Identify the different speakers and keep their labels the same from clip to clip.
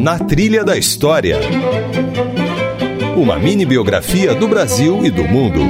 Speaker 1: Na Trilha da História. Uma mini biografia do Brasil e do mundo.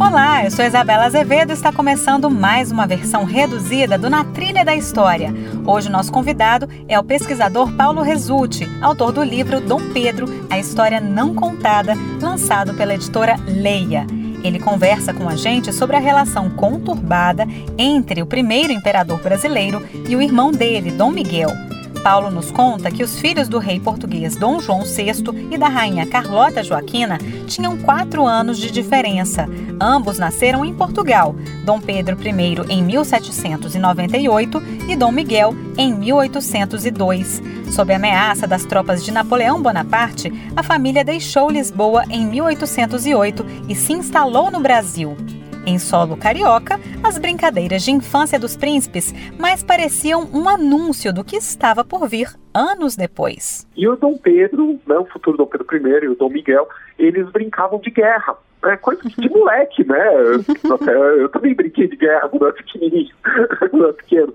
Speaker 2: Olá, eu sou Isabela Azevedo e está começando mais uma versão reduzida do Na Trilha da História. Hoje o nosso convidado é o pesquisador Paulo Resulti, autor do livro Dom Pedro, a História Não Contada, lançado pela editora Leia. Ele conversa com a gente sobre a relação conturbada entre o primeiro imperador brasileiro e o irmão dele, Dom Miguel. Paulo nos conta que os filhos do rei português Dom João VI e da rainha Carlota Joaquina tinham quatro anos de diferença. Ambos nasceram em Portugal, Dom Pedro I em 1798 e Dom Miguel em 1802. Sob ameaça das tropas de Napoleão Bonaparte, a família deixou Lisboa em 1808 e se instalou no Brasil. Em solo carioca, as brincadeiras de infância dos príncipes mais pareciam um anúncio do que estava por vir anos depois.
Speaker 3: E o Dom Pedro, né, o futuro Dom Pedro I e o Dom Miguel, eles brincavam de guerra. É coisa de moleque, né? Eu, eu também brinquei de guerra quando eu era pequenininho, quando era pequeno.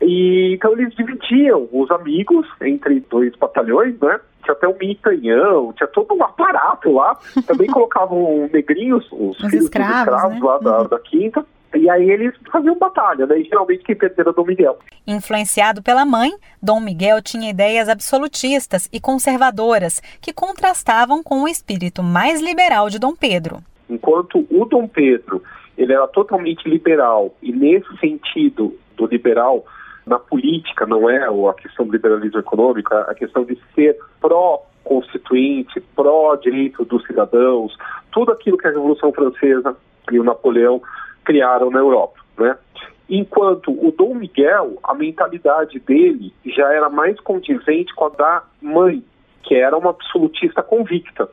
Speaker 3: E, então eles dividiam os amigos entre dois batalhões, né? Tinha até um mitanhão, tinha todo um aparato lá. Também colocavam negrinhos, os, os escravos, escravos né? lá da, uhum. da quinta. E aí eles faziam batalha, né? E geralmente quem perdia era Dom Miguel.
Speaker 2: Influenciado pela mãe, Dom Miguel tinha ideias absolutistas e conservadoras que contrastavam com o espírito mais liberal de Dom Pedro.
Speaker 3: Enquanto o Dom Pedro ele era totalmente liberal e nesse sentido do liberal na política, não é a questão do liberalismo econômico, a questão de ser pró-constituinte, pró-direito dos cidadãos, tudo aquilo que a Revolução Francesa e o Napoleão criaram na Europa, né? Enquanto o Dom Miguel, a mentalidade dele já era mais condizente com a da mãe, que era uma absolutista convicta.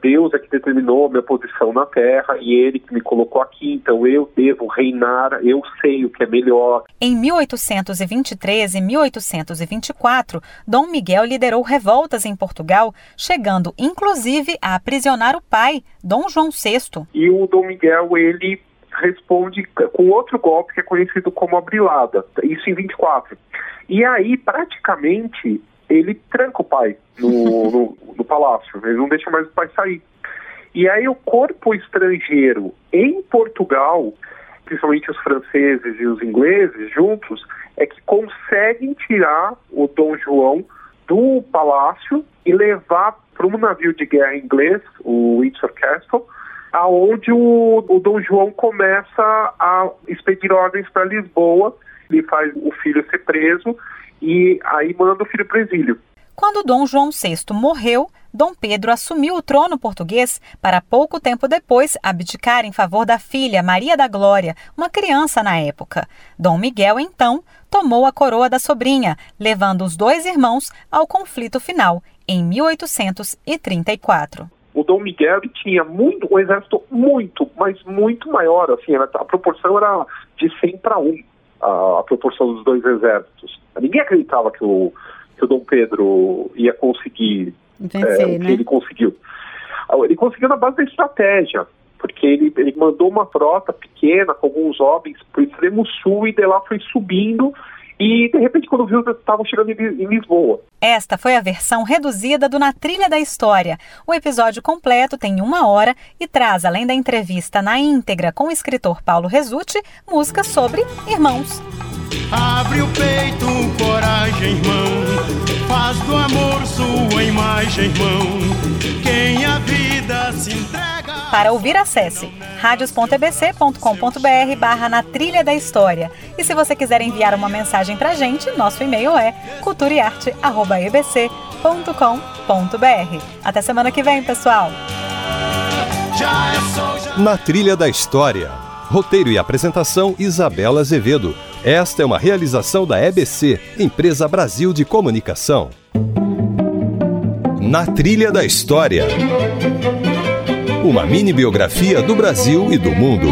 Speaker 3: Deus é que determinou a minha posição na terra e ele que me colocou aqui, então eu devo reinar, eu sei o que é melhor.
Speaker 2: Em 1823 e 1824, Dom Miguel liderou revoltas em Portugal, chegando inclusive a aprisionar o pai, Dom João VI.
Speaker 3: E o Dom Miguel, ele responde com outro golpe que é conhecido como a brilada, isso em 24. E aí, praticamente, ele tranca o pai no, no, no palácio, ele não deixa mais o pai sair. E aí o corpo estrangeiro em Portugal, principalmente os franceses e os ingleses juntos, é que conseguem tirar o Dom João do palácio e levar para um navio de guerra inglês, o Windsor Castle, aonde o, o Dom João começa a expedir ordens para Lisboa, ele faz o filho ser preso e aí manda o filho para o exílio.
Speaker 2: Quando Dom João VI morreu, Dom Pedro assumiu o trono português para pouco tempo depois abdicar em favor da filha Maria da Glória, uma criança na época. Dom Miguel, então, tomou a coroa da sobrinha, levando os dois irmãos ao conflito final, em 1834.
Speaker 3: O Dom Miguel tinha muito, um exército muito, mas muito maior, assim, a proporção era de 100 para 1 a, a, proporção dos dois exércitos. Ninguém acreditava que o, que o Dom Pedro ia conseguir
Speaker 2: Vencer, é, o
Speaker 3: que né? ele conseguiu. Ele conseguiu na base da estratégia, porque ele, ele mandou uma frota pequena com alguns homens para o extremo sul e de lá foi subindo e, de repente, quando viu, estavam chegando em Lisboa.
Speaker 2: Esta foi a versão reduzida do Na Trilha da História. O episódio completo tem uma hora e traz, além da entrevista na íntegra com o escritor Paulo Resutti, músicas sobre irmãos.
Speaker 4: Abre o peito, coragem, irmão. Faz do amor sua imagem, irmão.
Speaker 2: Para ouvir, acesse radios.ebc.com.br barra na trilha da história. E se você quiser enviar uma mensagem pra gente, nosso e-mail é culturaearte.ebc.com.br. Até semana que vem, pessoal!
Speaker 1: Na Trilha da História. Roteiro e apresentação Isabela Azevedo. Esta é uma realização da EBC, Empresa Brasil de Comunicação. Na Trilha da História. Uma mini biografia do Brasil e do mundo.